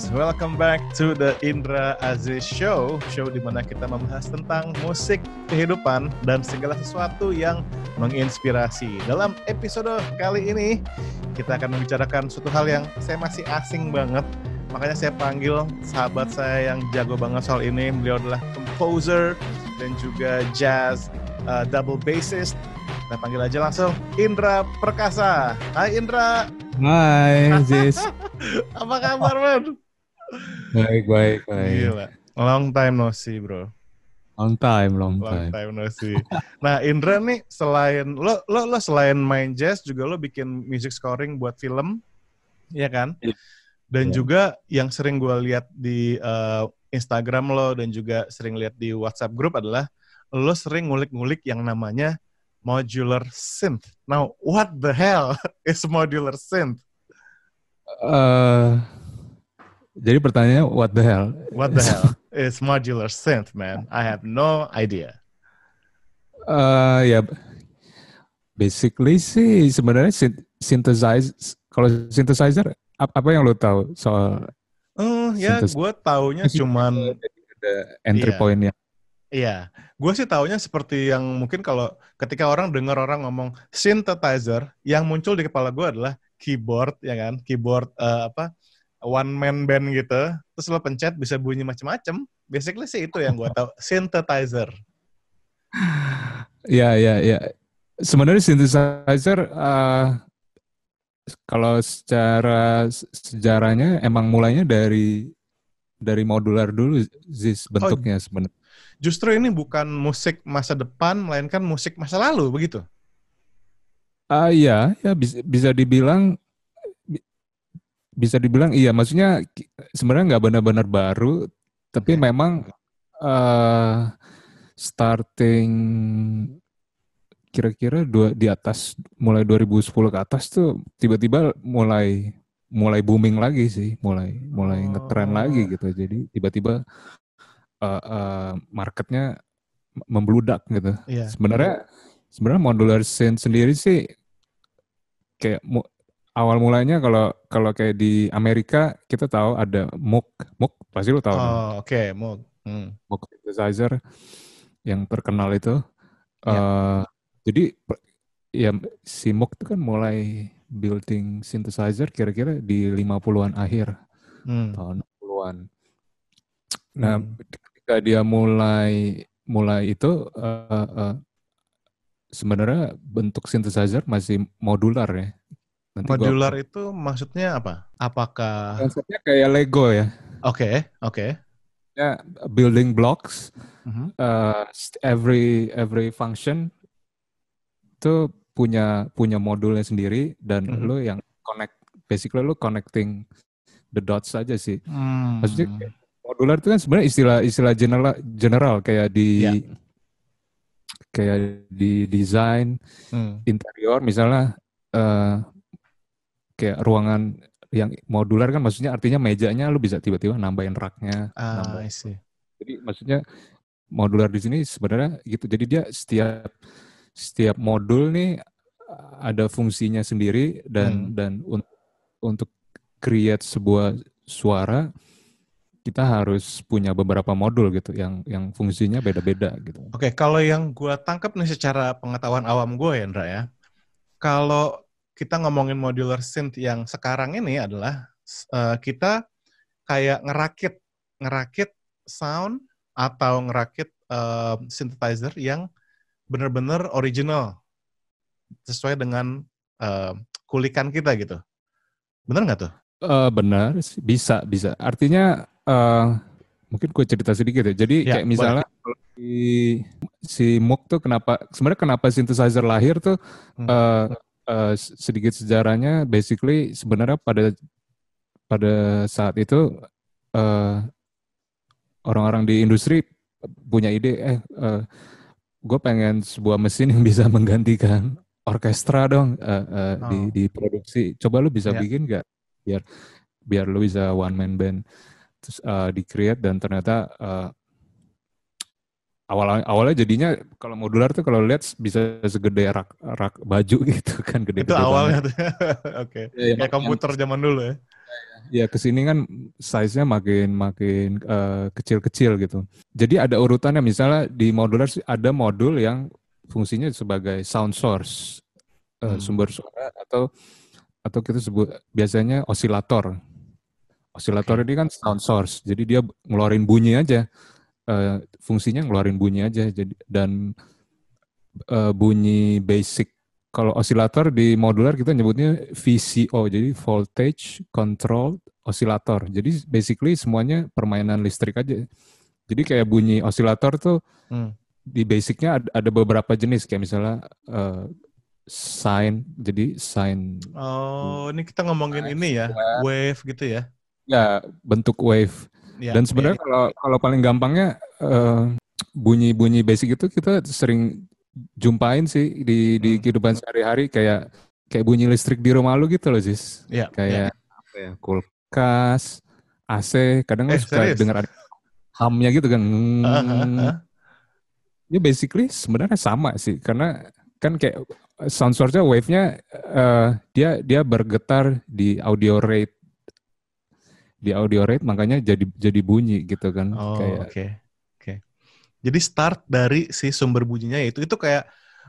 listeners, welcome back to the Indra Aziz Show, show di mana kita membahas tentang musik, kehidupan, dan segala sesuatu yang menginspirasi. Dalam episode kali ini, kita akan membicarakan suatu hal yang saya masih asing banget, makanya saya panggil sahabat saya yang jago banget soal ini. Beliau adalah composer dan juga jazz uh, double bassist. Kita panggil aja langsung Indra Perkasa. Hai Indra. Hai, Zis. Apa kabar, Man? Baik, baik, baik. Gila. Long time no see, bro. Long time, long Long time. time no see. Nah, Indra nih selain lo lo lo selain main jazz juga lo bikin music scoring buat film, ya kan? Iya. Dan Iya. juga yang sering gue lihat di uh, Instagram lo dan juga sering lihat di WhatsApp group adalah lo sering ngulik-ngulik yang namanya modular synth. Now, what the hell is modular synth? Eh, jadi pertanyaannya, what the hell? What the hell is modular synth, man? I have no idea. Eh, ya, basically sih sebenarnya syn- synthesize. Kalau synthesizer, ap- apa yang lo tahu soal Oh ya, gue taunya cuman ada entry Iya. point-nya? Iya, gue sih taunya seperti yang mungkin kalau ketika orang dengar orang ngomong synthesizer, yang muncul di kepala gue adalah keyboard, ya kan? Keyboard eh, apa? One man band gitu. Terus lo pencet bisa bunyi macam-macam. Basically sih itu yang gue tahu. Synthesizer. Ya, ya, ya. Sebenarnya synthesizer eh, kalau secara sejarahnya emang mulainya dari dari modular dulu Zis bentuknya sebenarnya. Justru ini bukan musik masa depan, melainkan musik masa lalu, begitu? Ah iya, ya bisa, bisa dibilang bi- bisa dibilang iya. Maksudnya sebenarnya nggak benar-benar baru, tapi Oke. memang eh starting kira-kira dua di atas mulai 2010 ke atas tuh tiba-tiba mulai mulai booming lagi sih, mulai mulai ngetren Oh. lagi gitu. Jadi tiba-tiba eh, eh, marketnya membludak gitu. Iya. Sebenarnya sebenarnya modular synth sendiri sih kayak awal mulanya kalau kalau kayak di Amerika kita tahu ada Moog, Moog pasti lu tahu. Oh, oke, mau. Hmm. Moog synthesizer yang terkenal itu. Ya. Eh, jadi ya si Moog itu kan mulai building synthesizer kira-kira di 50-an akhir Hmm. tahun 60-an. Nah, Hmm. ketika dia mulai mulai itu eh, eh, sebenarnya bentuk synthesizer masih modular ya. Nanti gua- Modular itu maksudnya apa? Apakah konsepnya kayak Lego ya. Oke, oke. Ya, building blocks Mhm. eh, st- every every function itu punya punya modulnya sendiri dan Mhm. lo yang connect basically lo connecting the dots aja sih. Hmm. Maksudnya modular itu kan sebenarnya istilah istilah general general kayak di Ya. kayak di desain Hmm. interior misalnya eh, kayak ruangan yang modular kan maksudnya artinya mejanya lu bisa tiba-tiba nambahin raknya Ah, nambahin I see. Jadi maksudnya modular di sini sebenarnya gitu. Jadi dia setiap setiap modul nih ada fungsinya sendiri dan Hmm. dan un- untuk create sebuah suara kita harus punya beberapa modul gitu yang yang fungsinya beda-beda gitu. Oke, kalau yang gue tangkap nih secara pengetahuan awam gue ya, Indra ya. Kalau kita ngomongin modular synth yang sekarang ini adalah eh, kita kayak ngerakit ngerakit sound atau ngerakit eh, synthesizer yang benar-benar original sesuai dengan eh, kulikan kita gitu. Bener nggak tuh? Eh, benar bisa bisa. Artinya eh, mungkin gue cerita sedikit ya. Jadi Ya, kayak misalnya kalau si si Moog tuh kenapa sebenarnya kenapa synthesizer lahir tuh Hmm. eh, eh, sedikit sejarahnya basically sebenarnya pada pada saat itu eh, orang-orang di industri punya ide eh, gue pengen sebuah mesin yang bisa menggantikan orkestra dong eh, eh, di Oh. di produksi coba lu bisa Ya. bikin nggak biar biar lu bisa one man band terus eh, di create dan ternyata eh, awal awalnya jadinya kalau modular tuh kalau lihat bisa segede rak rak baju gitu kan gede Itu awalnya tuh. Oke. Ya, yang- Kayak komputer zaman dulu ya. Ya ke sini kan size-nya makin makin uh, kecil-kecil gitu. Jadi ada urutannya misalnya di modular ada modul yang fungsinya sebagai sound source uh, hmm. sumber suara atau atau kita sebut biasanya osilator. Osilator okay. ini kan sound source. Jadi dia ngeluarin bunyi aja. Uh, fungsinya ngeluarin bunyi aja. Jadi dan uh, bunyi basic kalau osilator di modular kita nyebutnya VCO, jadi voltage control osilator. Jadi basically semuanya permainan listrik aja. Jadi kayak bunyi osilator tuh hmm. di basicnya ada, ada beberapa jenis kayak misalnya uh, sine, jadi sine. Oh, ini kita ngomongin ini ya, wave gitu ya? Ya, bentuk wave. Ya, Dan sebenarnya kalau kalau paling gampangnya uh, bunyi-bunyi basic itu kita sering jumpain sih di di hmm. kehidupan sehari-hari kayak kayak bunyi listrik di rumah lu gitu loh, Jis. Iya. Kayak ya. apa ya? Kulkas, AC, kadang eh, lu suka dengar ada hamnya gitu kan. Uh, uh, uh. Ya basically sebenarnya sama sih karena kan kayak sound source-nya wave-nya uh, dia dia bergetar di audio rate di audio rate makanya jadi jadi bunyi gitu kan oh, kayak oke. Okay. Jadi start dari si sumber bunyinya itu itu kayak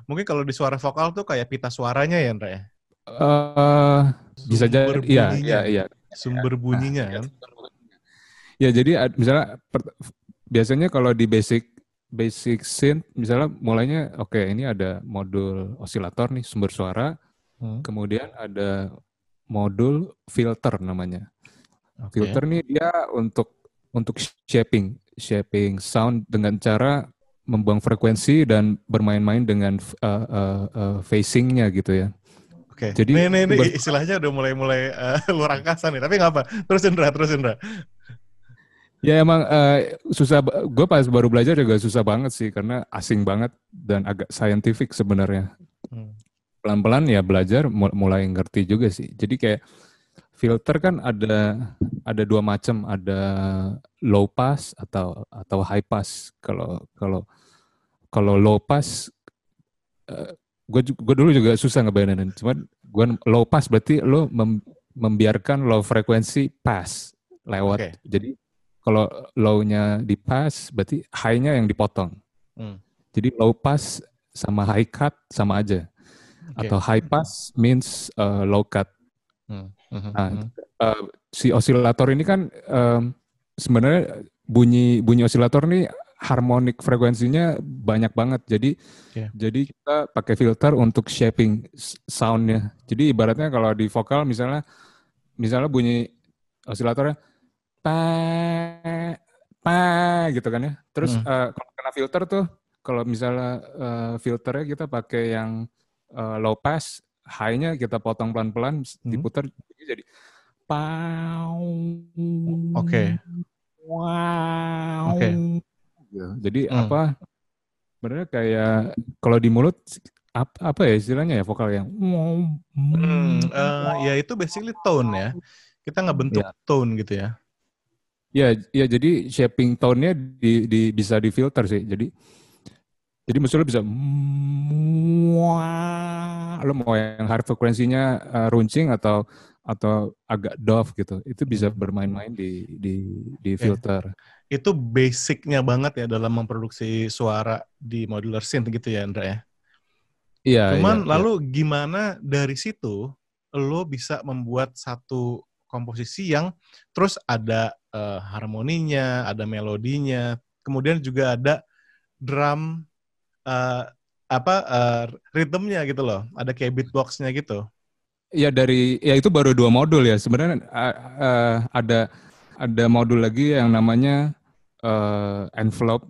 mungkin kalau di suara vokal tuh kayak pita suaranya ya, ya? Uh, bisa jadi iya iya iya. Sumber bunyinya nah, kan. Ya jadi misalnya per, biasanya kalau di basic basic synth misalnya mulainya oke okay, ini ada modul osilator nih sumber suara hmm. kemudian ada modul filter namanya okay. filter nih dia untuk untuk shaping shaping sound dengan cara membuang frekuensi dan bermain-main dengan uh, uh, uh, facingnya gitu ya. Oke. Okay. Jadi ini, ini, ini istilahnya udah mulai-mulai uh, luar angkasa nih. Tapi nggak apa. Terus Indra, terus Indra. Ya emang uh, susah. Gue pas baru belajar juga susah banget sih karena asing banget dan agak scientific sebenarnya. Hmm. Pelan-pelan ya belajar mulai ngerti juga sih. Jadi kayak filter kan ada ada dua macam, ada low pass atau atau high pass. Kalau kalau kalau low pass, uh, gue gue dulu juga susah ngebayangin. Cuman gue low pass berarti lo mem, membiarkan low frekuensi pass lewat. Okay. Jadi kalau low-nya di pass berarti high-nya yang dipotong. Hmm. Jadi low pass sama high cut sama aja. Okay. Atau high pass means uh, low cut. Hmm. Uh-huh. Nah, uh, si osilator ini kan um, sebenarnya bunyi bunyi osilator ini harmonik frekuensinya banyak banget. Jadi yeah. jadi kita pakai filter untuk shaping soundnya. Jadi ibaratnya kalau di vokal misalnya misalnya bunyi osilatornya pa pa gitu kan ya. Terus hmm. uh, kalau kena filter tuh kalau misalnya uh, filternya kita pakai yang uh, low pass high-nya kita potong pelan-pelan, hmm. diputar jadi pau. Oke. Okay. Wow. Oke. Okay. Gitu. Jadi hmm. apa? Sebenarnya kayak kalau di mulut apa, apa ya istilahnya ya vokal yang hmm, uh, ya itu basically tone ya. Kita nggak bentuk ya. tone gitu ya. Ya, ya jadi shaping tone-nya di, di bisa difilter sih. Jadi jadi misalnya bisa lo mau yang hard frekuensinya uh, runcing atau atau agak doff gitu. Itu bisa bermain-main di di di filter. Okay. Itu basicnya banget ya dalam memproduksi suara di modular synth gitu ya, Andra ya. Iya. Cuman iya, lalu iya. gimana dari situ lo bisa membuat satu komposisi yang terus ada uh, harmoninya, ada melodinya, kemudian juga ada drum uh, apa uh, ritmenya gitu loh. Ada kayak beatboxnya gitu. Ya dari ya itu baru dua modul ya. Sebenarnya uh, uh, ada ada modul lagi yang namanya uh, envelope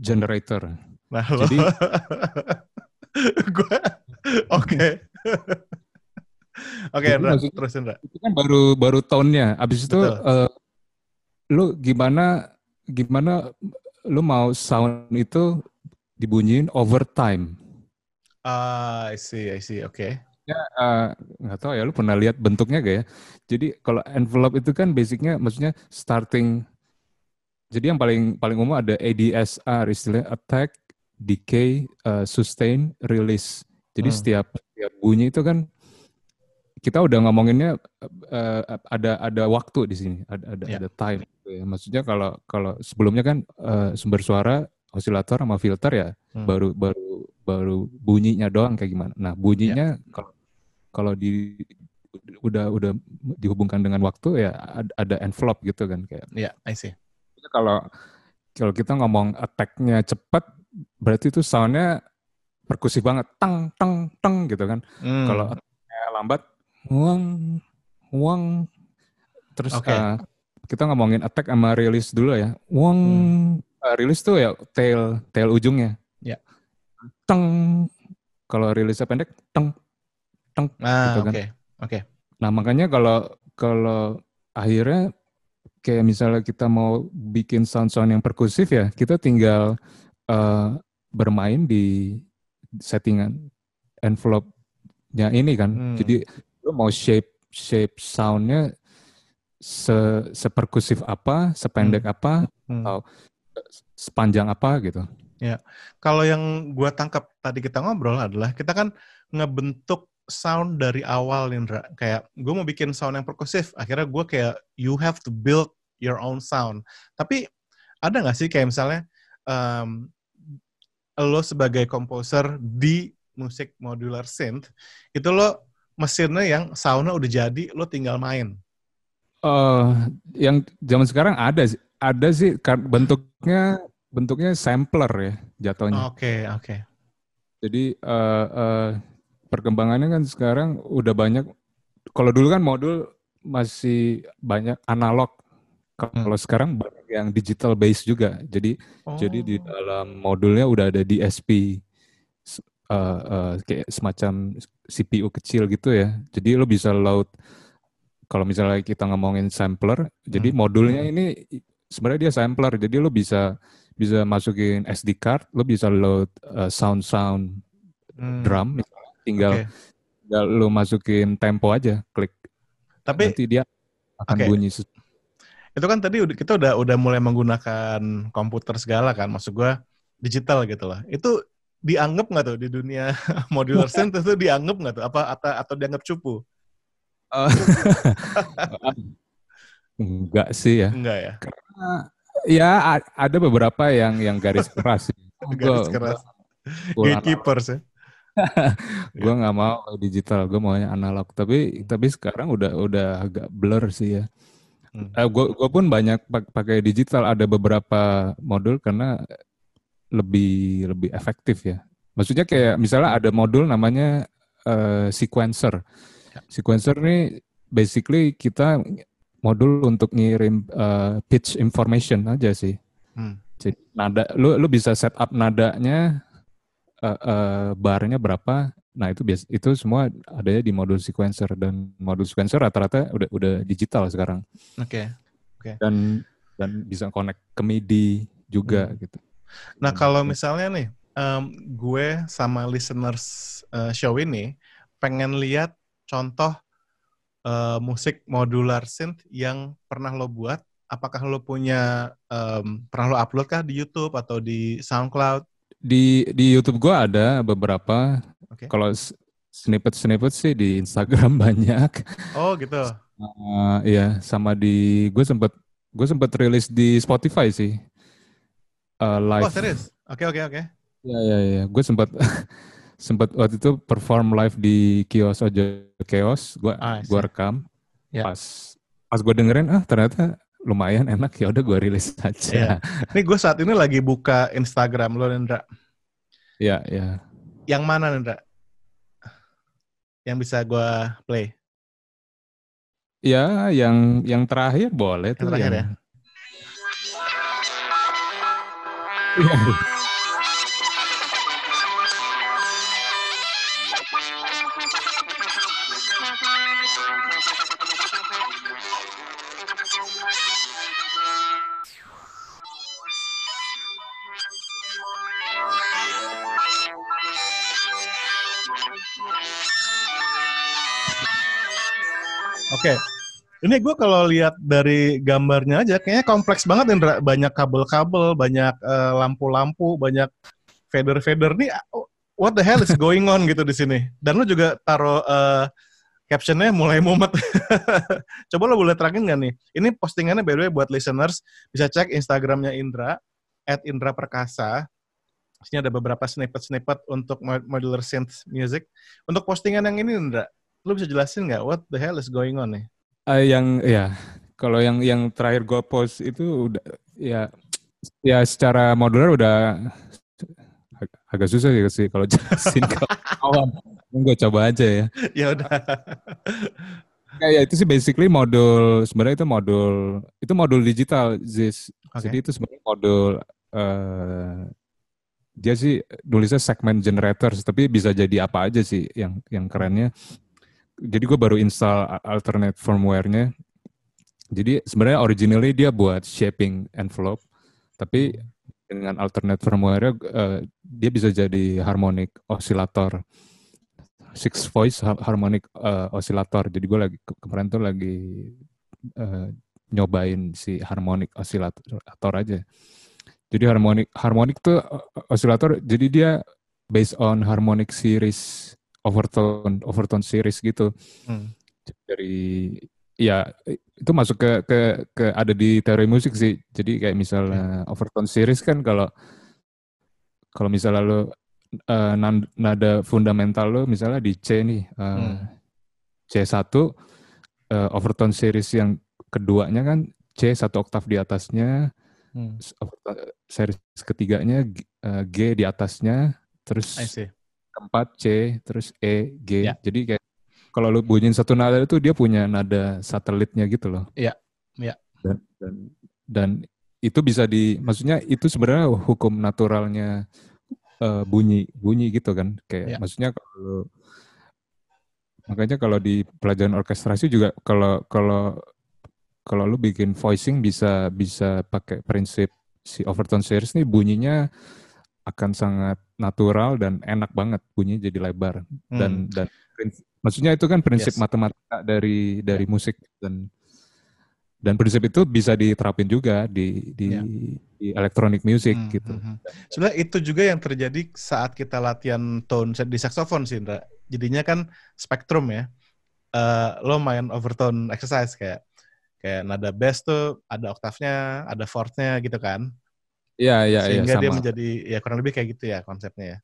generator. Nah, Jadi gue oke. Oke, terus Indra. Itu kan baru baru tone-nya. Abis itu uh, lu gimana gimana lu mau sound itu dibunyiin overtime. Ah, uh, I see, I see. Oke. Okay. Ya, uh, nggak tahu ya, lu pernah lihat bentuknya gak ya? Jadi kalau envelope itu kan basicnya, maksudnya starting. Jadi yang paling paling umum ada ADSR, istilahnya attack, decay, uh, sustain, release. Jadi hmm. setiap setiap bunyi itu kan kita udah ngomonginnya uh, ada ada waktu di sini, ada ada, Ya. ada time. gitu ya. Maksudnya kalau kalau sebelumnya kan uh, sumber suara osilator sama filter ya Hmm. baru baru baru bunyinya doang kayak gimana. Nah bunyinya kalau kalau di udah udah dihubungkan dengan waktu ya ada, envelope gitu kan kayak Ya, I see. kalau kalau kita ngomong attack-nya cepat berarti itu soundnya perkusif banget tang tang tang gitu kan Hmm. kalau lambat uang uang terus Oke. eh, kita ngomongin attack sama release dulu ya uang eh, release tuh ya tail tail ujungnya Ya. teng kalau release pendek teng Ah, gitu oke. kan. Oke. Nah makanya kalau kalau akhirnya kayak misalnya kita mau bikin sound-sound yang perkusif ya, kita tinggal eh, bermain di settingan envelope-nya ini kan. Hmm. Jadi lo mau shape shape sound-nya se seperkusif apa, sependek apa, Hmm. Oh. Sepanjang apa gitu. Kalau yang gua tangkap tadi kita ngobrol adalah kita kan ngebentuk sound dari awal Indra. Kayak gue mau bikin sound yang perkusif, akhirnya gue kayak you have to build your own sound. Tapi ada nggak sih kayak misalnya em, lo sebagai komposer di musik modular synth itu lo mesinnya yang soundnya udah jadi, lo tinggal main. eh yang zaman sekarang ada sih, ada sih kar- bentuknya bentuknya sampler ya jatuhnya. Oke, oke. Jadi eh, eh, perkembangannya kan sekarang udah banyak. Kalau dulu kan modul masih banyak analog. Kalau sekarang banyak yang digital base juga. Jadi Oh. jadi di dalam modulnya udah ada DSP s- eh, eh, kayak semacam CPU kecil gitu ya. Jadi lo bisa load kalau misalnya kita ngomongin sampler, jadi Hmm. modulnya ini sebenarnya dia sampler. Jadi lo bisa bisa masukin SD card, lo bisa load eh, sound-sound Hmm, drum misalnya. tinggal oke. tinggal lo masukin tempo aja, klik Tapi nanti dia akan Oke. bunyi. itu kan tadi kita udah udah mulai menggunakan komputer segala kan maksud gua digital gitu loh itu dianggap nggak tuh di dunia modular synth itu dianggap nggak tuh apa atau, atau dianggap cupu Enggak sih ya. enggak ya? Ya a- ada beberapa yang yang garis keras sih. garis keras. gatekeepers ya? Gue nggak mau digital gue maunya analog. Tapi tapi sekarang udah udah agak blur sih ya. Hmm. gue gue pun banyak pak- pakai digital. Ada beberapa modul karena lebih lebih efektif ya. Maksudnya kayak misalnya ada modul namanya eh, sequencer. Ya. sequencer ini basically kita modul untuk ngirim eh, pitch information aja sih Hmm. jadi nada lu lu bisa setup nadanya eh, eh, barnya berapa. Nah, itu biasa itu semua adanya di modul sequencer dan modul sequencer rata-rata udah udah digital sekarang oke dan dan bisa connect ke MIDI juga Hmm. gitu. nah Dan- kalau misalnya nih em, gue sama listeners eh, show ini pengen lihat contoh eh, musik modular synth yang pernah lo buat apakah lo punya em, pernah lo upload kah di YouTube atau di SoundCloud di di YouTube gua ada beberapa. Oke. Kalau snippet-snippet sih di Instagram banyak. Oh gitu. Eh, Iya, sama di gue sempet gue sempet rilis di Spotify sih. Eh, live. Oh serius? Oke oke oke. Iya iya iya, gue sempat sempat waktu itu perform live di kios Ojo Chaos, gue Ah, gua rekam. Ya. Pas pas gue dengerin ah ternyata lumayan enak ya udah gue rilis Iya. aja. Ini gue saat ini lagi buka Instagram lo Nendra. Iya iya. Yang mana Nendra? Yang bisa gue play? Ya yang yang terakhir boleh Yang tuh. terakhir ya? yang- Iya. Oke. Ini gue kalau lihat dari gambarnya aja kayaknya kompleks banget Nendra. Banyak kabel-kabel, banyak eh, lampu-lampu, banyak fader-fader. Nih oh, what the hell is going on gitu di sini. Dan lu juga taruh eh, captionnya mulai mumet. Coba lo boleh terangin nggak nih? Ini postingannya by the way buat listeners bisa cek Instagramnya Indra at Indra Perkasa. Sini ada beberapa snippet-snippet untuk modular synth music. Untuk postingan yang ini Indra, lo bisa jelasin nggak what the hell is going on nih? Uh, yang ya, kalau yang yang terakhir gue post itu udah ya ya secara modular udah agak susah sih kalau jelasin ke awam. Gue coba aja ya. ya udah. Ya, itu sih basically modul sebenarnya itu modul itu modul digital Zis. Okay. Jadi itu sebenarnya modul uh, dia sih nulisnya segment generators tapi bisa jadi apa aja sih yang yang kerennya. Jadi gue baru install alternate firmware-nya. Jadi sebenarnya originally dia buat shaping envelope tapi dengan alternate firmware uh, dia bisa jadi harmonic oscillator. Six voice harmonic uh, oscillator. Jadi gue lagi kemarin tuh lagi uh, nyobain si harmonic oscillator aja. Jadi harmonic harmonic tuh oscillator jadi dia based on harmonic series overtone overtone series gitu hmm. dari ya itu masuk ke ke ke ada di teori musik sih. Jadi kayak misalnya overtone series kan kalau kalau misalnya lo uh, nada fundamental lo misalnya di C nih uh, hmm. C1 uh, overtone series yang keduanya kan C satu oktav di atasnya hmm. series ketiganya uh, G di atasnya terus keempat C terus E G yeah. jadi kayak kalau lu bunyiin satu nada itu dia punya nada satelitnya gitu loh. Iya, iya. Dan, dan dan itu bisa di maksudnya itu sebenarnya hukum naturalnya uh, bunyi bunyi gitu kan. Kayak ya. maksudnya kalau makanya kalau di pelajaran orkestrasi juga kalau kalau kalau lu bikin voicing bisa bisa pakai prinsip si overtone series nih bunyinya akan sangat natural dan enak banget bunyinya jadi lebar dan hmm. dan Maksudnya itu kan prinsip yes. matematika dari dari yeah. musik dan dan prinsip itu bisa diterapin juga di di, yeah. di electronic music hmm, gitu. Hmm, hmm. Sebenarnya itu juga yang terjadi saat kita latihan tone di saxophone sih, Indra. Jadinya kan spektrum ya. Uh, lo main overtone exercise kayak kayak nada bass tuh ada oktavnya, ada fourth-nya gitu kan. Iya, iya, iya. Sehingga dia menjadi ya kurang lebih kayak gitu ya konsepnya ya.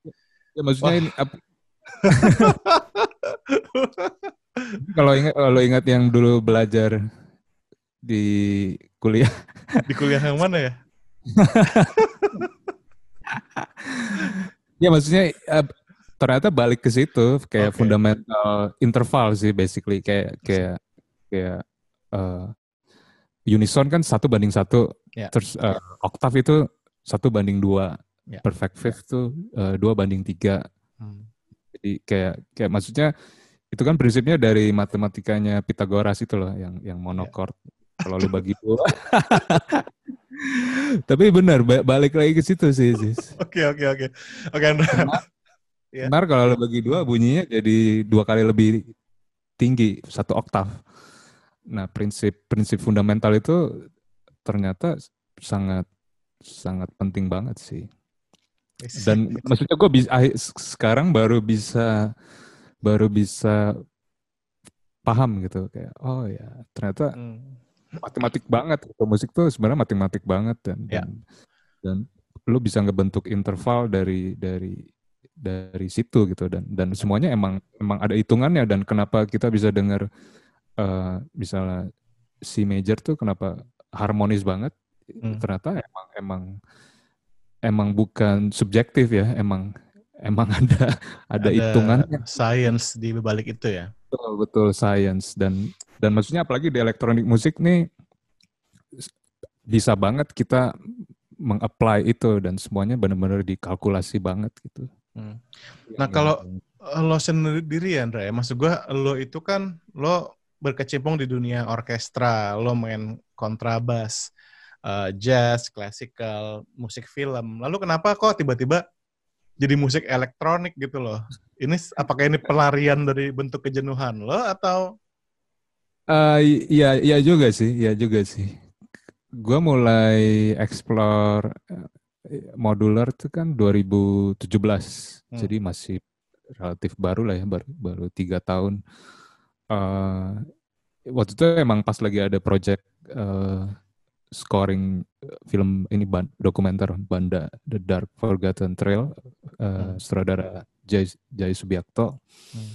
Ya maksudnya Wah. ini kalau ingat kalau ingat yang dulu belajar di kuliah. Di kuliah yang mana ya? ya maksudnya uh, ternyata balik ke situ kayak okay. fundamental interval sih basically kayak kayak kayak uh, unison kan satu banding satu yeah. terus uh, oktav itu satu banding dua yeah. perfect fifth tuh uh, dua banding tiga hmm. jadi kayak kayak maksudnya itu kan prinsipnya dari matematikanya Pitagoras itu loh yang yang monokord. Yeah. Kalau lu bagi dua. Tapi benar balik lagi ke situ sih, Sis. Oke, oke, oke. Oke, benar. Ya. Kalau lu bagi dua bunyinya jadi dua kali lebih tinggi, satu oktav. Nah, prinsip prinsip fundamental itu ternyata sangat sangat penting banget sih. Dan maksudnya gue bisa sekarang baru bisa baru bisa paham gitu kayak oh ya ternyata hmm. matematik banget gitu. musik tuh sebenarnya matematik banget dan ya. dan, dan lu bisa ngebentuk interval dari dari dari situ gitu dan dan semuanya emang emang ada hitungannya dan kenapa kita bisa dengar uh, misalnya C major tuh kenapa harmonis banget hmm. ternyata emang emang emang bukan subjektif ya emang emang ada ada, ada hitungannya science di balik itu ya betul betul science dan dan maksudnya apalagi di elektronik musik nih bisa banget kita mengapply itu dan semuanya benar-benar dikalkulasi banget gitu. Hmm. Nah kalau lo sendiri ya Andra ya, maksud gue lo itu kan lo berkecimpung di dunia orkestra, lo main kontrabas, uh, jazz, klasikal, musik film. Lalu kenapa kok tiba-tiba jadi musik elektronik gitu loh. Ini apakah ini pelarian dari bentuk kejenuhan lo atau? Uh, iya, iya juga sih, iya juga sih. Gue mulai explore eh, modular itu kan 2017, hmm. jadi masih relatif baru lah ya, baru baru tiga tahun. uh, waktu itu emang pas lagi ada project uh, scoring film ini ban, dokumenter Banda The Dark Forgotten Trail uh, hmm. sutradara Jai, Jai Subiakto hmm.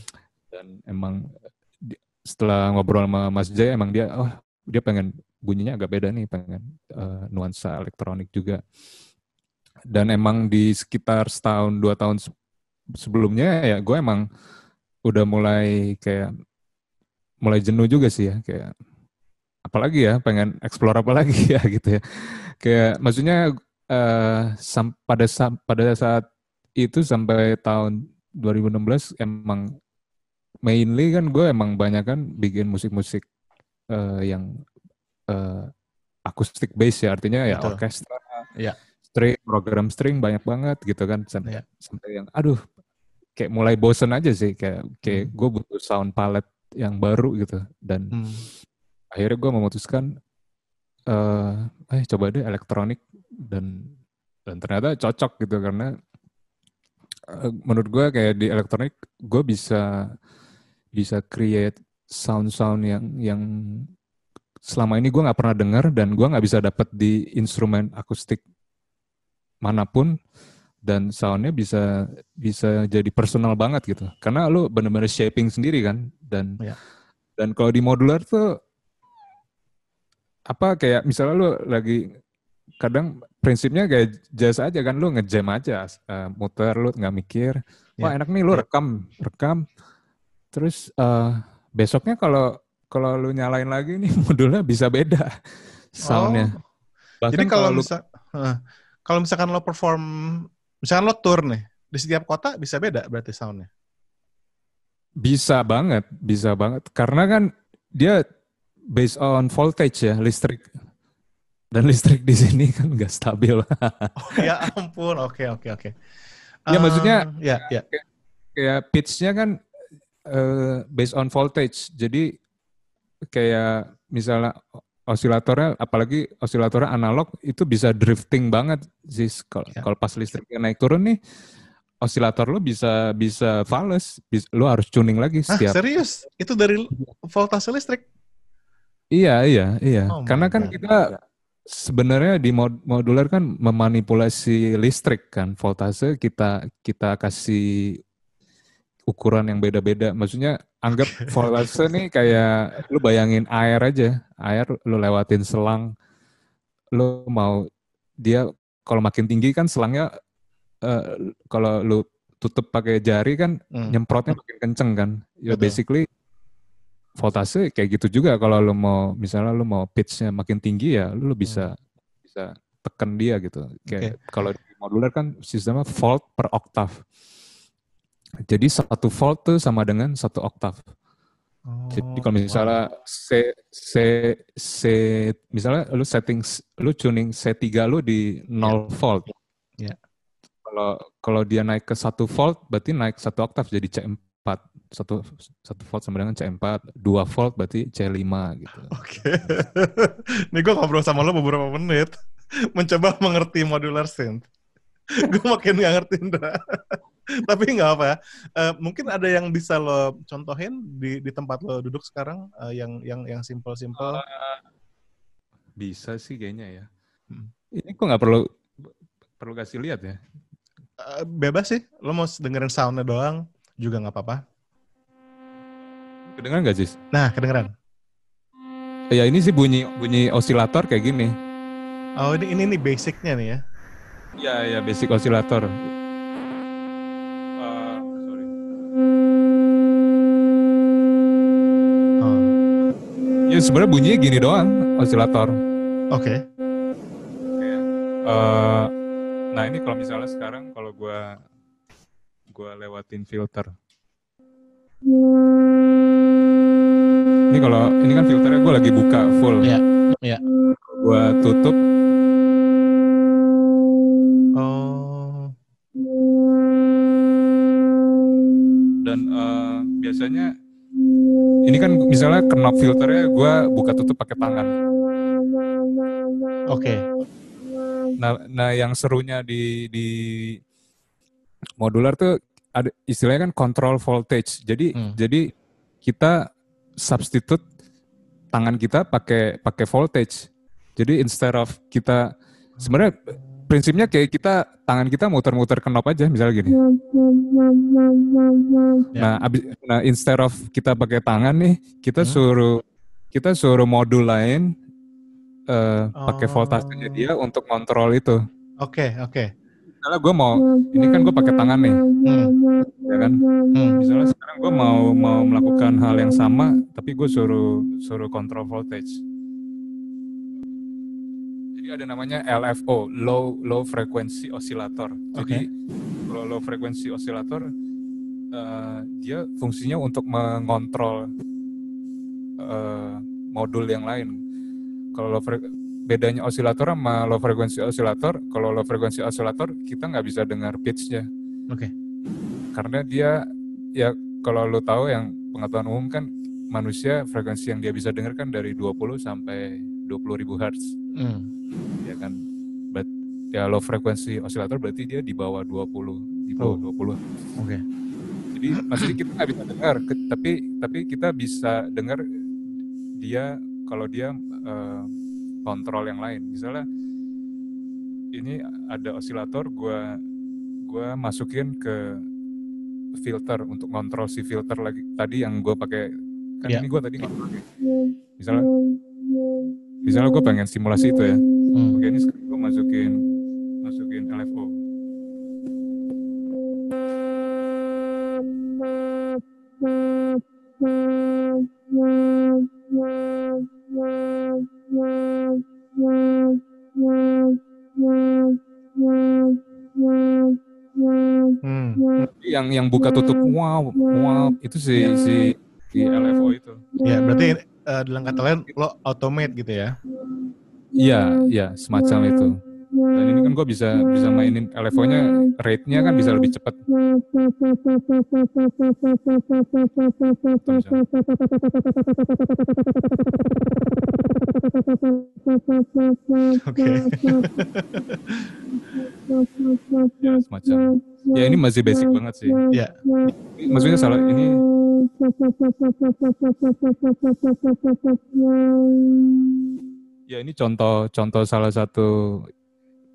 dan emang di, setelah ngobrol sama Mas Jai emang dia oh dia pengen bunyinya agak beda nih pengen uh, nuansa elektronik juga dan emang di sekitar setahun dua tahun sebelumnya ya gue emang udah mulai kayak mulai jenuh juga sih ya kayak apalagi ya pengen explore apa lagi ya gitu ya. Kayak maksudnya uh, sam, pada sa, pada saat itu sampai tahun 2016 emang mainly kan gue emang banyak kan bikin musik-musik uh, yang uh, akustik bass ya. Artinya ya orkestra ya string program string banyak banget gitu kan. Sampai, ya. sampai yang aduh kayak mulai bosen aja sih. Kayak kayak hmm. gue butuh sound palette yang baru gitu. Dan hmm. Akhirnya gue memutuskan uh, eh coba deh elektronik dan dan ternyata cocok gitu karena uh, menurut gue kayak di elektronik gue bisa bisa create sound-sound yang yang selama ini gue nggak pernah dengar dan gue nggak bisa dapat di instrumen akustik mana pun dan soundnya bisa bisa jadi personal banget gitu karena lu bener-bener shaping sendiri kan dan ya. dan kalau di modular tuh apa kayak misalnya lu lagi kadang prinsipnya kayak jazz aja kan lu ngejam aja uh, muter lu nggak mikir wah ya. enak nih lu ya. rekam rekam terus uh, besoknya kalau kalau lu nyalain lagi nih modulnya bisa beda soundnya oh. jadi kalau misal uh, kalau misalkan lo perform Misalkan lo tour nih, di setiap kota bisa beda berarti soundnya? Bisa banget, bisa banget. Karena kan dia based on voltage ya, listrik. Dan listrik di sini kan nggak stabil. oh ya ampun, oke oke oke. Ya maksudnya, ya ya. Kayak, kayak pitch-nya kan uh, based on voltage. Jadi kayak misalnya osilatornya apalagi osilatornya analog itu bisa drifting banget sih kalau ya. kalau pas listriknya naik turun nih osilator lo bisa bisa fals lo harus tuning lagi setiap Hah, serius itu dari voltase listrik iya iya iya oh karena kan God. kita sebenarnya di mod modular kan memanipulasi listrik kan voltase kita kita kasih ukuran yang beda-beda. Maksudnya anggap voltase nih kayak lu bayangin air aja. Air lu lewatin selang. Lu mau dia kalau makin tinggi kan selangnya uh, kalau lu tutup pakai jari kan hmm. nyemprotnya makin kenceng kan. Ya Betul. basically voltase kayak gitu juga kalau lu mau misalnya lu mau pitch-nya makin tinggi ya lu, lu bisa hmm. bisa tekan dia gitu. Kayak okay. kalau di modular kan sistemnya volt per oktav. Jadi satu volt tuh sama dengan satu oktav. Oh, Jadi kalau misalnya wow. C, C, C, misalnya lu setting, lu tuning C3 lu di 0 yeah. volt. Yeah. Kalau kalau dia naik ke satu volt, berarti naik satu oktav jadi C4. Satu, satu volt sama dengan C4, dua volt berarti C5 gitu. Oke. Okay. Nih gue ngobrol sama lo beberapa menit, mencoba mengerti modular synth. gue makin gak ngerti, Indra. Tapi nggak apa ya. Uh, mungkin ada yang bisa lo contohin di di tempat lo duduk sekarang uh, yang yang yang simple-simple. Uh, bisa sih kayaknya ya. Hmm. Ini kok nggak perlu perlu kasih lihat ya? Uh, bebas sih. Lo mau dengerin soundnya doang juga nggak apa-apa. Kedengeran nggak sih? Nah, kedengeran. Ya ini sih bunyi bunyi osilator kayak gini. Oh ini ini nih basicnya nih ya? Iya ya basic osilator. Ya sebenarnya bunyinya gini doang osilator. Oke. Okay. Uh, nah ini kalau misalnya sekarang kalau gue gue lewatin filter. Ini kalau ini kan filternya gue lagi buka full. Iya. Yeah. Iya. Yeah. Gue tutup. Oh. Dan uh, biasanya ini kan misalnya knob filternya gue buka tutup pakai tangan. Oke. Okay. Nah, nah yang serunya di di modular tuh ada istilahnya kan control voltage. Jadi hmm. jadi kita substitute tangan kita pakai pakai voltage. Jadi instead of kita sebenarnya prinsipnya kayak kita tangan kita muter-muter knob aja misalnya gini. Ya. Nah, abis, nah instead of kita pakai tangan nih, kita Hmm. suruh kita suruh modul lain eh, pakai Oh. voltasenya dia untuk kontrol itu. Oke, oke. Misalnya gue mau, ini kan gue pakai tangan nih, Hmm, ya kan? hmm. Misalnya sekarang gue mau mau melakukan hal yang sama, tapi gue suruh suruh kontrol voltage. Jadi ada namanya LFO, low low frequency oscillator. Jadi kalau low frequency oscillator eh, dia fungsinya untuk mengontrol eh, modul yang lain. Kalau low bedanya osilator sama low frequency oscillator, kalau low frequency oscillator kita nggak bisa dengar pitch-nya. Oke. Karena dia ya kalau lo tahu yang pengetahuan umum kan manusia frekuensi yang dia bisa dengar kan dari 20 sampai 20 ribu hertz Hmm. ya kan. But, ya low frequency oscillator berarti dia di bawah 20, di bawah Oh. 20. Oke. Jadi maksudnya kita nggak bisa dengar, tapi tapi kita bisa dengar dia kalau dia eh, kontrol yang lain. Misalnya ini ada osilator, gua gua masukin ke filter untuk kontrol si filter lagi tadi yang gue pakai kan Iya. ini gue tadi nggak pakai. Misalnya misalnya gue pengen simulasi itu ya. Hmm. Oke ini sekarang gue masukin Yang buka tutup wow wow itu si si si LFO itu. Ya, berarti eh, dalam kata lain lo automate gitu ya. Iya, iya, semacam itu. Dan ini kan gue bisa bisa mainin LFO-nya, rate-nya kan bisa lebih cepat. Oke. Ya, semacam. Ya ini masih basic banget sih. Ya. Maksudnya salah ini ya ini contoh contoh salah satu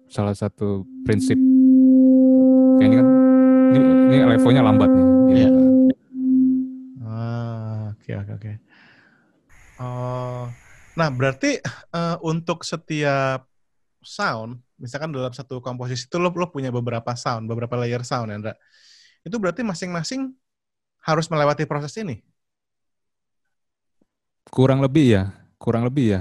salah satu prinsip. Kayak ini kan ini, ini LFO-nya lambat nih. Iya. Ya. Ah, oke oke oke. Oh, nah berarti eh, untuk setiap sound, misalkan dalam satu komposisi itu lo, lo punya beberapa sound, beberapa layer sound, Andra. Itu berarti masing-masing harus melewati proses ini. Kurang lebih ya, kurang lebih ya.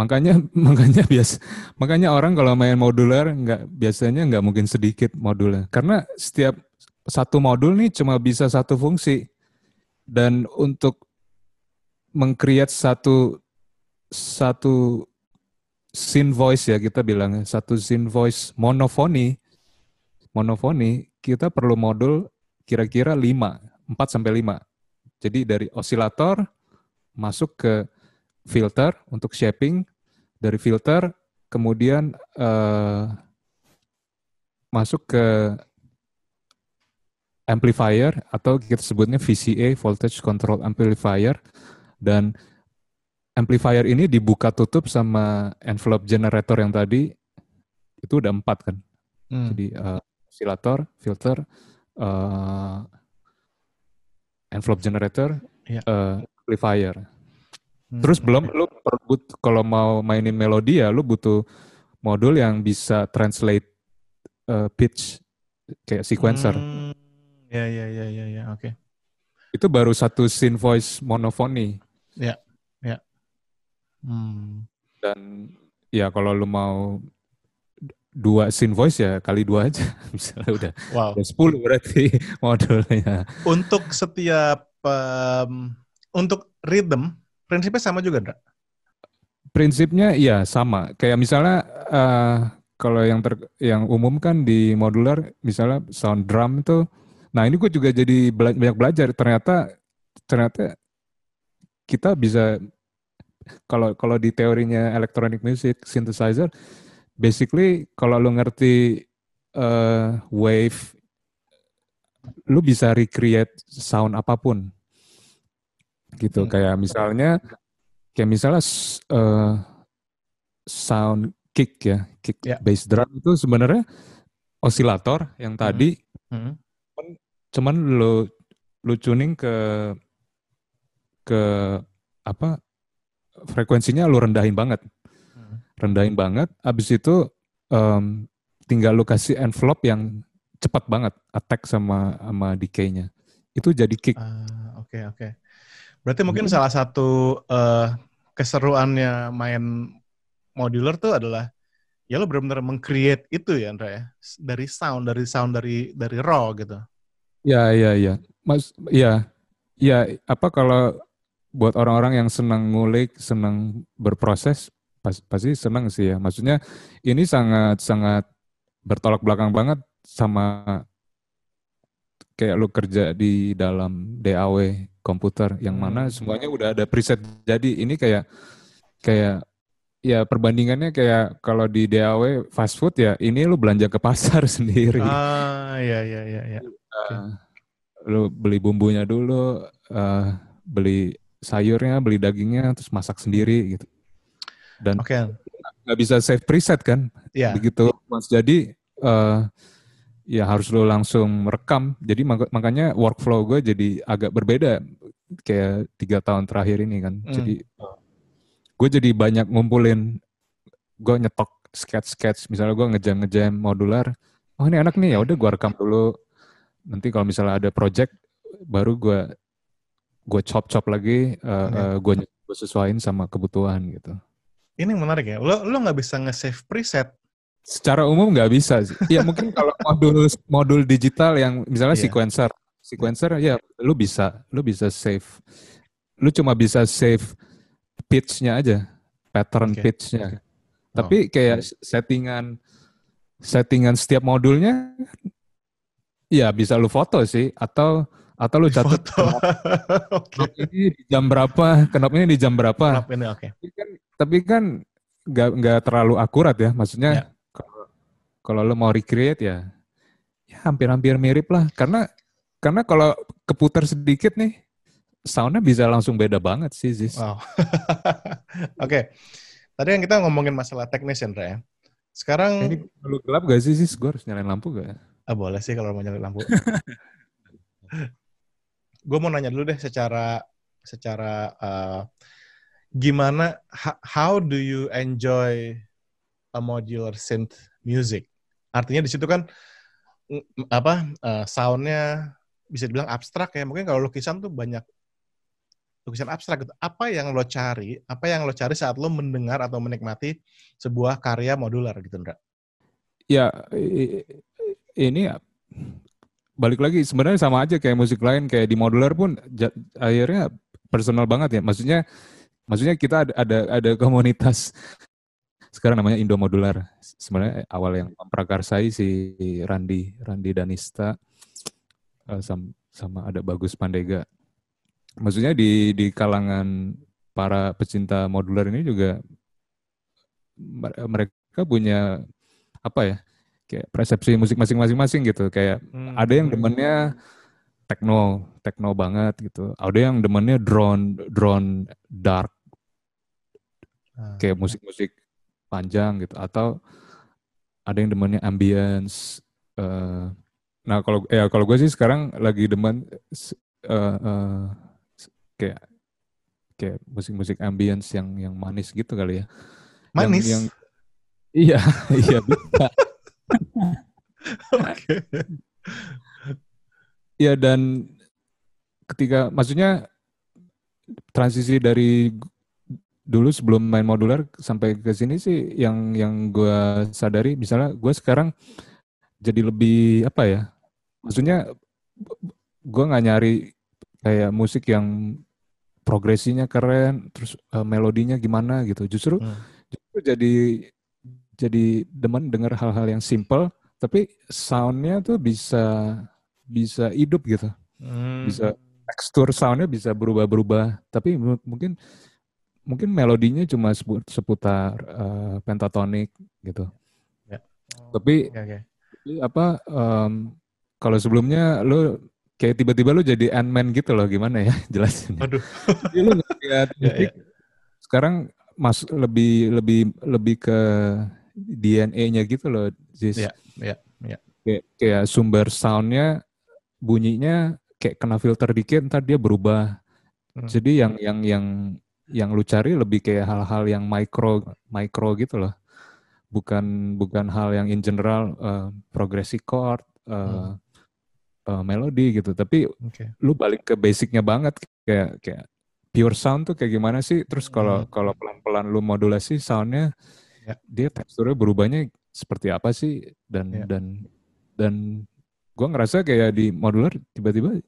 Makanya makanya bias makanya orang kalau main modular nggak biasanya nggak mungkin sedikit modulnya. Karena setiap satu modul nih cuma bisa satu fungsi. Dan untuk mengcreate satu satu scene voice ya kita bilangnya satu scene voice monofoni monofoni kita perlu modul kira-kira 5 4 sampai 5 jadi dari osilator masuk ke filter untuk shaping dari filter kemudian eh, masuk ke amplifier atau kita sebutnya VCA voltage control amplifier dan amplifier ini dibuka tutup sama envelope generator yang tadi itu udah empat kan Hmm. jadi eh, oscillator filter eh, envelope generator Iya. eh, amplifier Hmm, Terus belum lu perlu but- kalau mau mainin melodi ya lu butuh modul yang bisa translate uh, pitch kayak sequencer. Hmm, ya ya ya ya ya, oke. Itu baru satu scene voice monofoni Hmm. dan ya kalau lu mau dua scene voice ya kali dua aja misalnya udah Wow. udah 10 berarti modulnya. Untuk setiap em, untuk rhythm prinsipnya sama juga, Andra? Prinsipnya iya sama. Kayak misalnya eh, kalau yang ter, yang umum kan di modular misalnya sound drum itu. Nah, ini gue juga jadi bela- banyak belajar ternyata ternyata kita bisa kalau kalau di teorinya electronic music synthesizer basically kalau lu ngerti eh, wave lu bisa recreate sound apa pun. Gitu. Hmm. Kayak misalnya kayak misalnya uh, sound kick ya, kick Ya. bass drum itu sebenarnya osilator yang tadi Hmm. cuman lu lu tuning ke ke apa frekuensinya lu rendahin banget Hmm. rendahin banget abis itu em, tinggal lu kasih envelope yang cepat banget attack sama sama decay-nya itu jadi kick Ah, Oke oke. Berarti mungkin Mungkin- salah satu eh, keseruannya main modular tuh adalah ya lo benar-benar meng-create itu ya Andra ya. Dari sound dari sound dari dari raw gitu. ya ya ya. Mas ya ya apa kalau buat orang-orang yang senang ngulik senang berproses pas- pasti senang sih ya. Maksudnya ini sangat sangat bertolak belakang banget sama kayak lu kerja di dalam DAW komputer yang mana Hmm. semuanya udah ada preset. Jadi ini kayak kayak ya perbandingannya kayak kalau di DAW fast food ya ini lu belanja ke pasar sendiri. Ah ya ya ya ya. Uh, lu beli bumbunya dulu uh, beli sayurnya beli dagingnya terus masak sendiri gitu. Dan nggak bisa save preset kan? Ya. begitu mas. Jadi eh, ya harus lo langsung merekam jadi mak- makanya workflow gue jadi agak berbeda kayak tiga tahun terakhir ini kan Hmm. jadi gue jadi banyak ngumpulin gue nyetok sketch sketch misalnya gue ngejam ngejam modular oh ini enak nih ya udah gue rekam dulu nanti kalau misalnya ada project baru gue gue chop chop lagi Oke. gue gue sesuaiin sama kebutuhan gitu Ini menarik ya. Lo lo nggak bisa nge-save preset. Secara umum nggak bisa sih. Ya mungkin kalau modul modul digital yang misalnya Iya. sequencer, sequencer ya lu bisa, lu bisa save. Lu cuma bisa save pitch-nya aja, pattern Oke. pitch-nya. Oh. Tapi kayak settingan settingan setiap modulnya ya bisa lu foto sih atau atau lu catat knop ini di jam berapa, knop ini di jam berapa. Knop ini oke. Tapi kan tapi kan nggak nggak terlalu akurat ya Ya. maksudnya kalau kalau lo mau recreate ya ya hampir-hampir mirip lah karena karena kalau keputar sedikit nih soundnya bisa langsung beda banget sih Ziz. Wow. Oke. Tadi yang kita ngomongin masalah teknis ya, Ndra ya. Sekarang Ini perlu gelap gak sih Ziz? Gue harus nyalain lampu gak? ah, boleh sih kalau mau nyalain lampu. gue mau nanya dulu deh secara secara uh, gimana how do you enjoy a modular synth music? Artinya di situ kan apa uh, soundnya bisa dibilang abstrak ya. Mungkin kalau lukisan tuh banyak lukisan abstrak gitu. Apa yang lo cari? Apa yang lo cari saat lo mendengar atau menikmati sebuah karya modular gitu, Ndra? Ya ini ya, balik lagi sebenarnya sama aja kayak musik lain kayak di modular pun akhirnya personal banget ya. Maksudnya maksudnya kita ada ada, ada komunitas sekarang namanya Indo Modular. Sebenarnya awal yang memprakarsai si Randi Randi Danista eh, sam- sama ada Bagus Pandega. Maksudnya di di kalangan para pecinta modular ini juga mer- mereka punya apa ya kayak persepsi musik masing-masing gitu kayak Hmm. ada yang demennya techno techno banget gitu ada yang demennya drone drone dark Ah. kayak musik-musik panjang gitu atau ada yang demennya ambience eh, nah kalau ya kalau gue sih sekarang lagi demen eh, s- kayak kayak musik-musik ambience yang yang manis gitu kali ya Yang- Manis. yang, iya iya bisa. Oke. Ya dan ketika maksudnya transisi dari dulu sebelum main modular sampai ke sini sih yang yang gue sadari misalnya gue sekarang jadi lebih apa ya maksudnya gue nggak nyari kayak musik yang progresinya keren terus eh, melodinya gimana gitu justru Hmm. justru jadi jadi demen denger hal-hal yang simple tapi soundnya tuh bisa bisa hidup gitu Hmm. bisa tekstur soundnya bisa berubah-berubah tapi mu- mungkin mungkin melodinya cuma sepu- seputar eh, pentatonik gitu Ya. tapi Oke, oke. tapi apa em, kalau sebelumnya lo kayak tiba-tiba lu jadi Ant-Man gitu loh gimana ya jelasin. Aduh. Jadi lu ngeliat Ya, musik sekarang mas lebih lebih lebih ke DNA-nya gitu loh, Jis. Iya, iya, iya. Kayak, kayak sumber soundnya bunyinya kayak kena filter dikit ntar dia berubah. Hmm. Jadi yang yang yang yang lu cari lebih kayak hal-hal yang micro micro gitu loh. Bukan bukan hal yang in general eh, progressive chord, eh, Hmm. eh, melodi gitu. Tapi Oke. lu balik ke basicnya banget kayak kayak pure sound tuh kayak gimana sih? Terus kalau Hmm. kalau pelan-pelan lu modulasi soundnya, Ya. dia teksturnya berubahnya seperti apa sih? Dan Ya. dan dan gue ngerasa kayak di modular tiba-tiba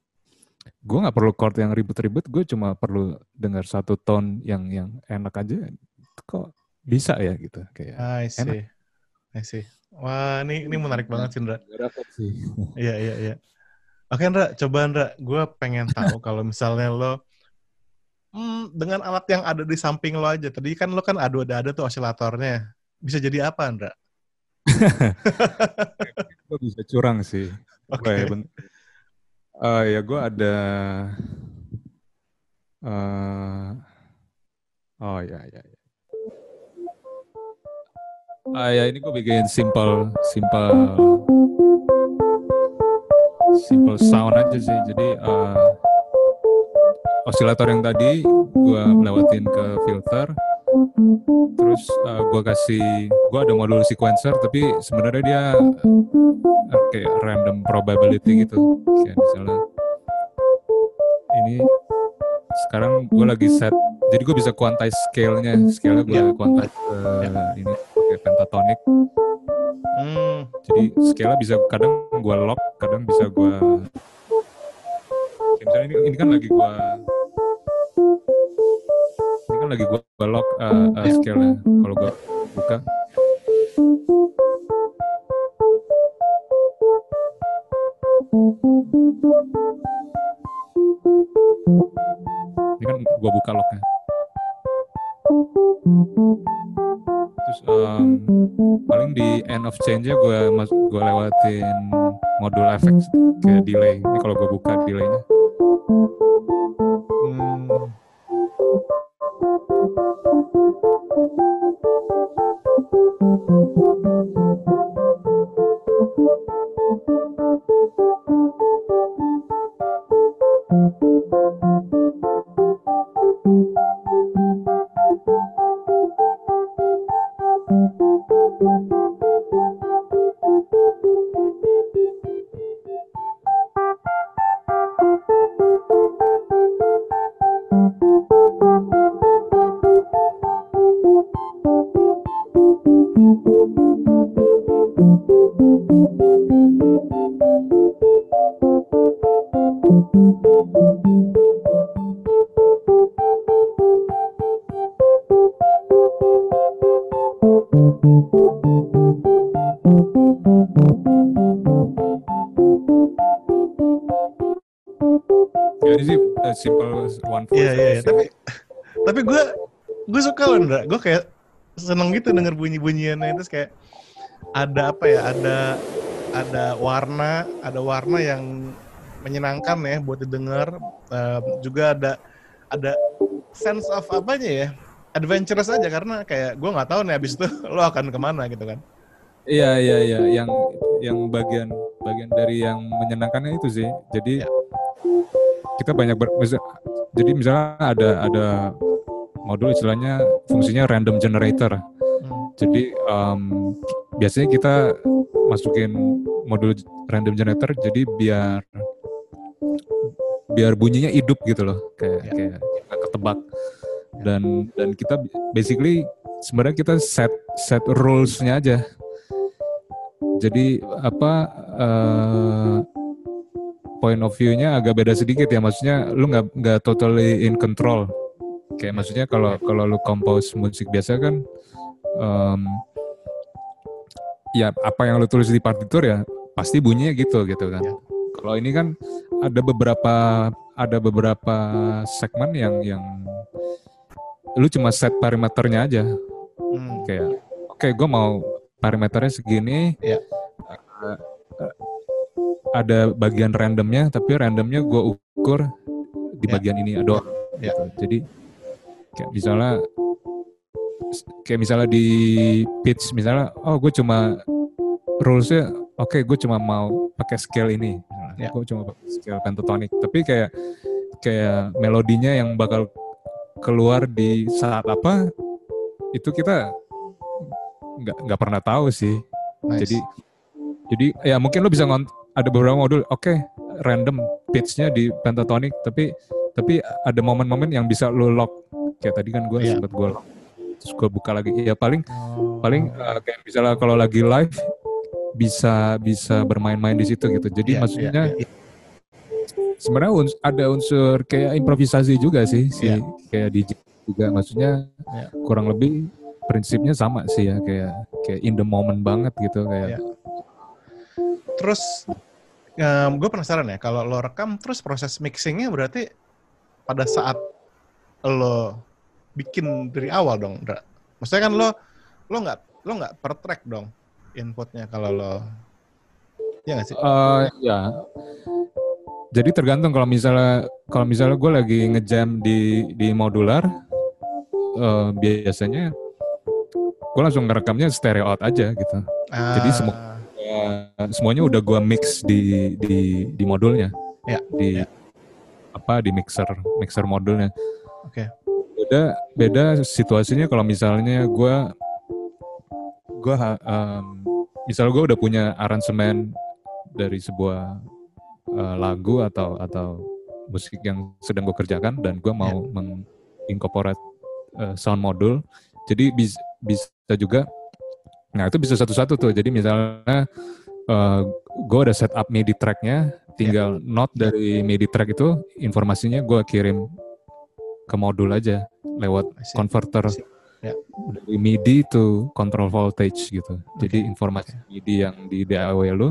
gue nggak perlu chord yang ribet-ribet, gue cuma perlu dengar satu tone yang yang enak aja. Kok bisa ya gitu kayak. I see. I see. Wah, ini ini menarik banget sih, Indra. Iya, iya, iya. Oke, Indra, coba Indra, gue pengen tahu kalau misalnya lo hmm, dengan alat yang ada di samping lo aja. Tadi kan lo kan ada ada ada tuh osilatornya. Bisa jadi apa, Indra? Gue bisa curang sih. Oke. Ya, Eh, ya gue ada eh oh ya ya ya. Ah ya ini gue bikin simple simple simple sound aja sih. Jadi eh, osilator yang tadi gue lewatin ke filter, terus eh, gue kasih gue ada modul sequencer tapi sebenarnya dia eh, kayak random probability gitu kayak misalnya ini sekarang gue lagi set jadi gue bisa quantize scale-nya. Scale-nya gue Ya. quantize ke ini pakai pentatonic. Hmm, jadi scale-nya bisa kadang gue lock kadang bisa gue misalnya ini, ini kan lagi gue kan lagi gue lock uh, uh, scale-nya kalau gue buka. Ini kan gue buka locknya. Terus um, paling di end of change-nya gue mas gue lewatin modul effects kayak delay. Ini kalau gue buka delaynya Gue kayak seneng gitu denger bunyi-bunyiannya terus kayak ada apa ya? Ada ada warna, ada warna yang menyenangkan ya buat didengar. Em, juga ada ada sense of apanya ya? Adventurous aja karena kayak gue nggak tahu nih abis itu lo akan ke mana gitu kan? Iya iya iya yang yang bagian bagian dari yang menyenangkannya itu sih. Jadi Ya. kita banyak ber, misal- jadi misalnya ada ada modul istilahnya fungsinya random generator. Hmm. Jadi em, biasanya kita masukin modul random generator jadi biar biar bunyinya hidup gitu loh kayak Ya. kayak nggak ketebak dan dan kita basically sebenarnya kita set set rules-nya aja jadi apa eh, point of view-nya agak beda sedikit ya maksudnya lu nggak nggak totally in control kayak maksudnya kalau kalau lu compose musik biasa kan em, ya apa yang lu tulis di partitur ya pasti bunyinya gitu gitu kan Ya. kalau ini kan ada beberapa ada beberapa segmen yang yang lu cuma set parameternya aja Hmm. kayak oke gue mau parameternya segini. Eh, eh, ada bagian randomnya tapi randomnya gue ukur di Ya. bagian ini ada Ya. gitu. jadi kayak misalnya kayak misalnya di pitch misalnya oh gue cuma rulesnya oke gue cuma mau pakai scale ini Ya. gue cuma pakai scale pentatonic tapi kayak kayak melodinya yang bakal keluar di saat apa itu kita nggak nggak pernah tahu sih Nice. jadi jadi ya mungkin lo bisa ngon ada beberapa modul oke random pitch-nya di pentatonic tapi tapi ada momen-momen yang bisa lo lock kayak tadi kan gue Iya. sempat gue lock terus gue buka lagi ya paling paling uh, kayak misalnya kalau lagi live bisa bisa bermain-main di situ gitu jadi Iya, maksudnya iya, iya. sebenarnya uns- ada unsur kayak improvisasi juga sih si Iya. kayak DJ juga maksudnya Iya. kurang lebih prinsipnya sama sih ya kayak kayak in the moment banget gitu kayak Iya. Terus gue penasaran ya kalau lo rekam terus proses mixingnya berarti pada saat lo bikin dari awal dong, Ndra. Maksudnya kan lo lo nggak lo nggak per track dong inputnya kalau lo ya nggak sih? Eh, ya. Jadi tergantung kalau misalnya kalau misalnya gue lagi ngejam di di modular, eh, biasanya gue langsung ngerekamnya stereo out aja gitu. jadi Ah, semua- Eh, semuanya udah gue mix di di di modulnya. Ya, Di ya. Apa di mixer mixer modulnya. Oke. Beda beda situasinya kalau misalnya gue gue misalnya gue udah punya aransemen dari sebuah eh, lagu atau atau musik yang sedang gue kerjakan dan gue mau mengincorporate eh, sound modul jadi bis, bisa juga nah itu bisa satu-satu tuh jadi misalnya eh, gue udah setup MIDI tracknya tinggal note dari MIDI track itu informasinya gue kirim ke modul aja lewat converter. Ya. dari MIDI to control voltage gitu. Jadi Oke, informasi MIDI yang di DAW lu,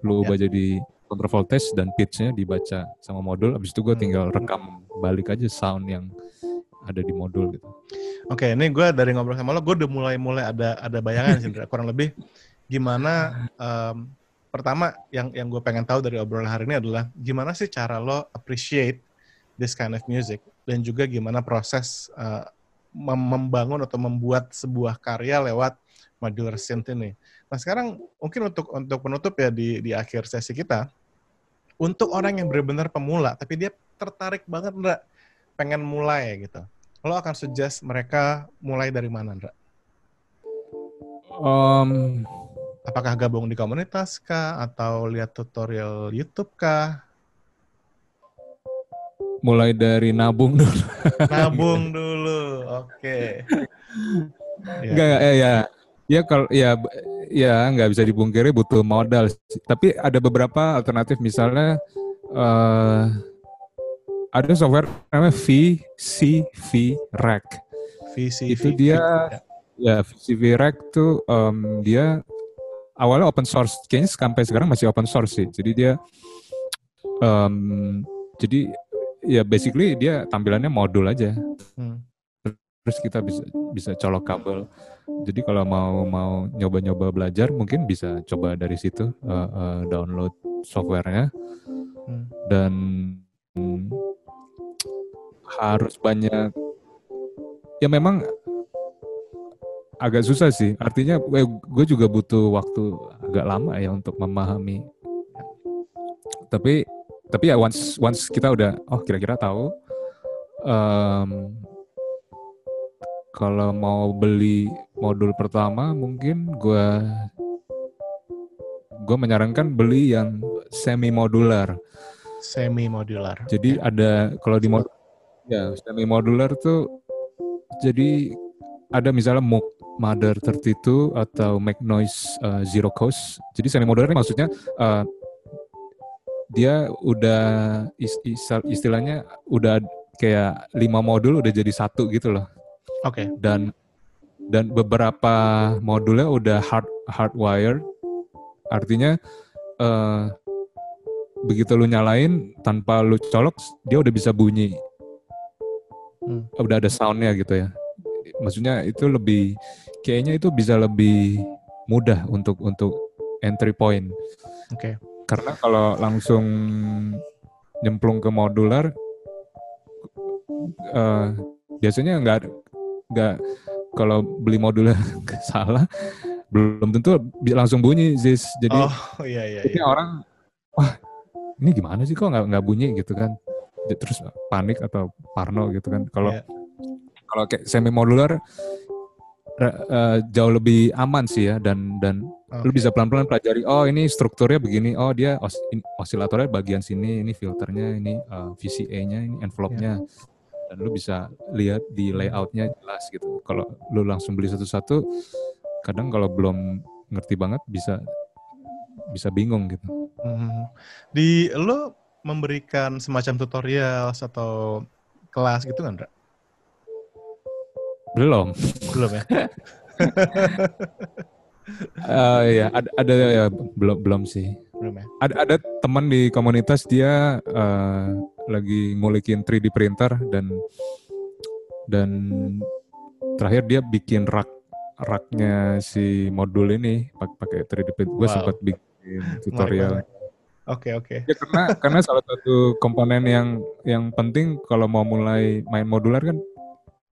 lu Ya. ubah jadi control voltage dan pitch-nya dibaca sama modul. Abis itu gue Hmm. tinggal rekam balik aja sound yang ada di modul gitu. Oke, ini gue dari ngobrol sama lo, gue udah mulai-mulai ada ada bayangan sih, kurang lebih gimana em, pertama yang yang gue pengen tahu dari obrolan hari ini adalah gimana sih cara lo appreciate this kind of music dan juga gimana proses mem- membangun atau membuat sebuah karya lewat modular synth ini. Nah sekarang mungkin untuk untuk penutup ya di di akhir sesi kita, untuk orang yang benar-benar pemula tapi dia tertarik banget Ndra, pengen mulai gitu lo akan suggest mereka mulai dari mana, Ndra? Um, Apakah gabung di komunitas kah? Atau lihat tutorial YouTube kah? mulai dari nabung dulu. Nabung dulu, oke. Ya. Enggak, ya, ya. Ya kalau ya ya nggak bisa dipungkiri butuh modal. Tapi ada beberapa alternatif misalnya eh ada software namanya VCV Rack. VCV. Itu dia Ya. ya VCV Rack tuh em, dia awalnya open source. Kayaknya sampai sekarang masih open source sih. Jadi dia em, jadi ya basically dia tampilannya modul aja Hmm. terus kita bisa bisa colok kabel. Jadi kalau mau mau nyoba-nyoba belajar mungkin bisa coba dari situ eh, eh, download softwarenya Hmm. dan hmm, harus banyak ya memang agak susah sih. Artinya gue juga butuh waktu agak lama ya untuk memahami. Tapi tapi ya once once kita udah oh kira-kira tahu em, kalau mau beli modul pertama mungkin gue gue menyarankan beli yang semi modular. Semi modular. Jadi ada kalau di mod ya semi modular tuh jadi ada misalnya Moog Mother 32 atau Make Noise uh, Zero Cost. Jadi semi modular ini maksudnya uh, dia udah is- is- istilahnya udah kayak lima modul udah jadi satu gitu loh Oke. dan dan beberapa modulnya udah hard hardwired artinya eh, begitu lu nyalain tanpa lu colok dia udah bisa bunyi Hmm. udah ada soundnya gitu ya maksudnya itu lebih kayaknya itu bisa lebih mudah untuk untuk entry point Oke. Karena kalau langsung nyemplung ke modular, uh, biasanya nggak nggak kalau beli modular salah belum tentu langsung bunyi Zis. Jadi oh, iya, iya, iya. orang wah ini gimana sih kok nggak nggak bunyi gitu kan. Terus panik atau parno gitu kan. Kalau yeah. Kalau kayak semi modular uh, jauh lebih aman sih ya dan dan okay. lu bisa pelan-pelan pelajari oh ini strukturnya begini oh dia os osilatornya bagian sini ini filternya ini uh, eh, VCA-nya ini envelope-nya yeah. dan lu bisa lihat di layoutnya jelas gitu kalau lu langsung beli satu-satu kadang kalau belum ngerti banget bisa bisa bingung gitu hmm. di lu memberikan semacam tutorial atau kelas gitu kan Ra? Belum. Belum ya. uh, ya ada, ada ya belum belum sih. Belum ya. Ada ada teman di komunitas dia uh, lagi ngulikin 3D printer dan dan terakhir dia bikin rak raknya si modul ini pakai 3D printer. Gue wow. sempat bikin tutorial. Oke okay, oke. Okay. Ya karena karena salah satu komponen yang yang penting kalau mau mulai main modular kan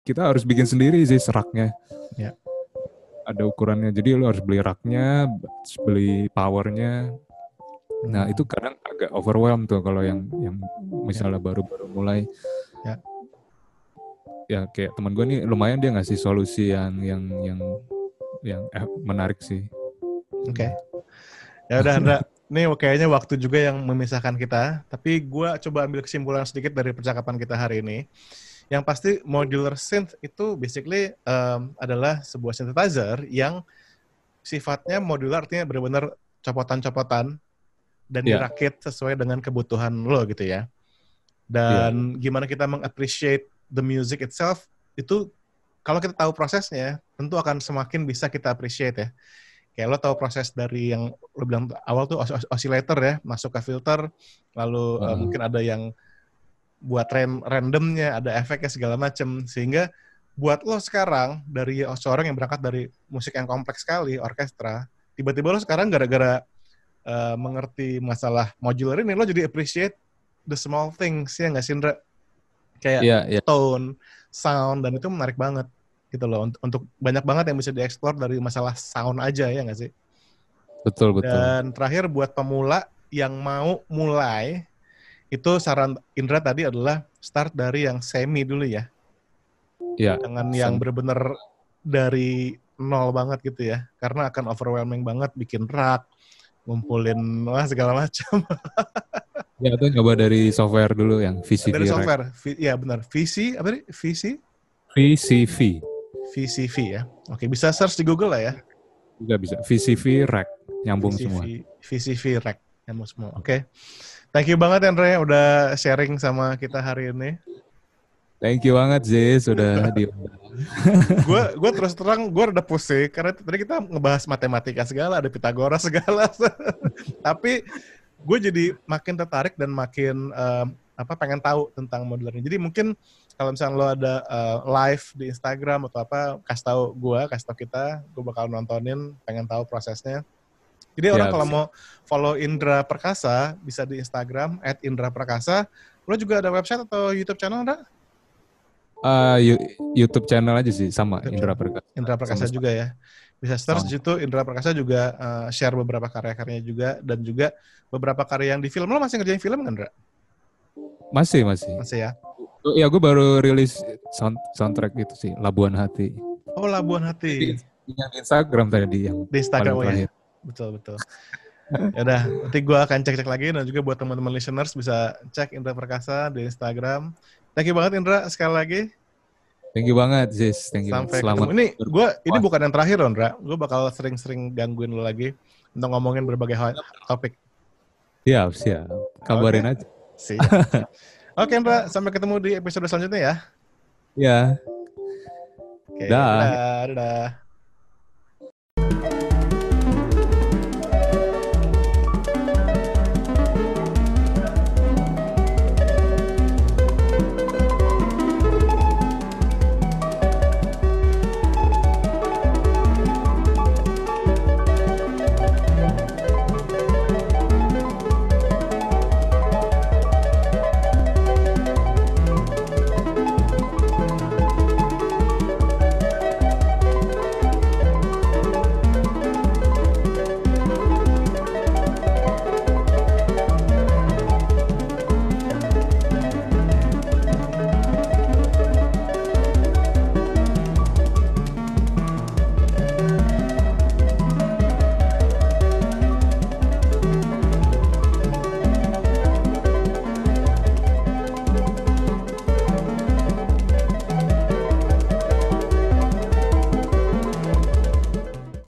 kita harus bikin sendiri sih seraknya. Ya. Ada ukurannya. Jadi lo harus beli raknya, beli powernya. Nah itu kadang agak overwhelm tuh kalau yang yang misalnya ya. baru-baru mulai. Ya. Ya kayak teman gue nih lumayan dia ngasih solusi yang yang yang yang eh, menarik sih. Oke. Okay. Ya udah Andra, ini kayaknya waktu juga yang memisahkan kita. Tapi gue coba ambil kesimpulan sedikit dari percakapan kita hari ini. Yang pasti modular synth itu basically um, adalah sebuah synthesizer yang sifatnya modular artinya benar-benar copotan-copotan dan yeah. dirakit sesuai dengan kebutuhan lo gitu ya. Dan yeah. gimana kita mengappreciate the music itself itu kalau kita tahu prosesnya tentu akan semakin bisa kita appreciate ya. Kayak lo tahu proses dari yang lo bilang awal tuh os oscillator ya, masuk ke filter, lalu uh. Uh, mungkin ada yang buat ran randomnya, ada efeknya segala macam sehingga buat lo sekarang dari seorang yang berangkat dari musik yang kompleks sekali, orkestra, tiba-tiba lo sekarang gara-gara uh, mengerti masalah modular ini lo jadi appreciate the small things ya nggak sih Indra? Kayak yeah, yeah. tone, sound dan itu menarik banget gitu loh untuk, untuk banyak banget yang bisa dieksplor dari masalah sound aja ya nggak sih? Betul betul. Dan terakhir buat pemula yang mau mulai itu saran Indra tadi adalah start dari yang semi dulu ya. Iya. Jangan yang benar-benar dari nol banget gitu ya. Karena akan overwhelming banget bikin rak, ngumpulin wah segala macam. ya itu coba dari software dulu yang VCV. Dari software, ya benar. VC apa sih? VC? VCV. VCV ya. Oke, bisa search di Google lah ya. Juga bisa. VCV Rack nyambung VCV, semua. VCV Rack nyambung semua. Oke. Okay. Thank you banget Andre udah sharing sama kita hari ini. Thank you banget Zee sudah di. gue gue terus terang gue udah pusing karena tadi kita ngebahas matematika segala ada Pitagoras segala tapi gue jadi makin tertarik dan makin um, apa pengen tahu tentang modular ini jadi mungkin kalau misalnya lo ada uh, live di Instagram atau apa kasih tahu gue kasih tahu kita gue bakal nontonin pengen tahu prosesnya jadi orang kalau mau follow Indra Perkasa bisa di Instagram @indra_perkasa. Lo juga ada website atau YouTube channel, Indra? Uh, YouTube channel aja sih sama YouTube Indra Perkasa. Indra Perkasa sama juga ya. Bisa search di situ Indra Perkasa juga uh, share beberapa karya-karyanya juga dan juga beberapa karya yang di film. Lo masih ngerjain film kan, Indra? Masih, masih. Masih ya. Ya, gue baru rilis sound, soundtrack itu sih, Labuan Hati. Oh, Labuan Hati. Di, yang Instagram tadi yang di Instagram ya betul betul. ya udah, nanti gue akan cek-cek lagi dan juga buat teman-teman listeners bisa cek Indra Perkasa di Instagram. Thank you banget Indra sekali lagi. Thank you banget, Sis. Thank you. Sampai Selamat. Ketemu. Ini gue ini bukan yang terakhir, Indra. Gue bakal sering-sering gangguin lo lagi untuk ngomongin berbagai hal, topik. Siap, siap. Kabarin okay. aja. Siap. Oke, okay, Indra. Sampai ketemu di episode selanjutnya ya. Ya. Oke, okay, dadah. dadah.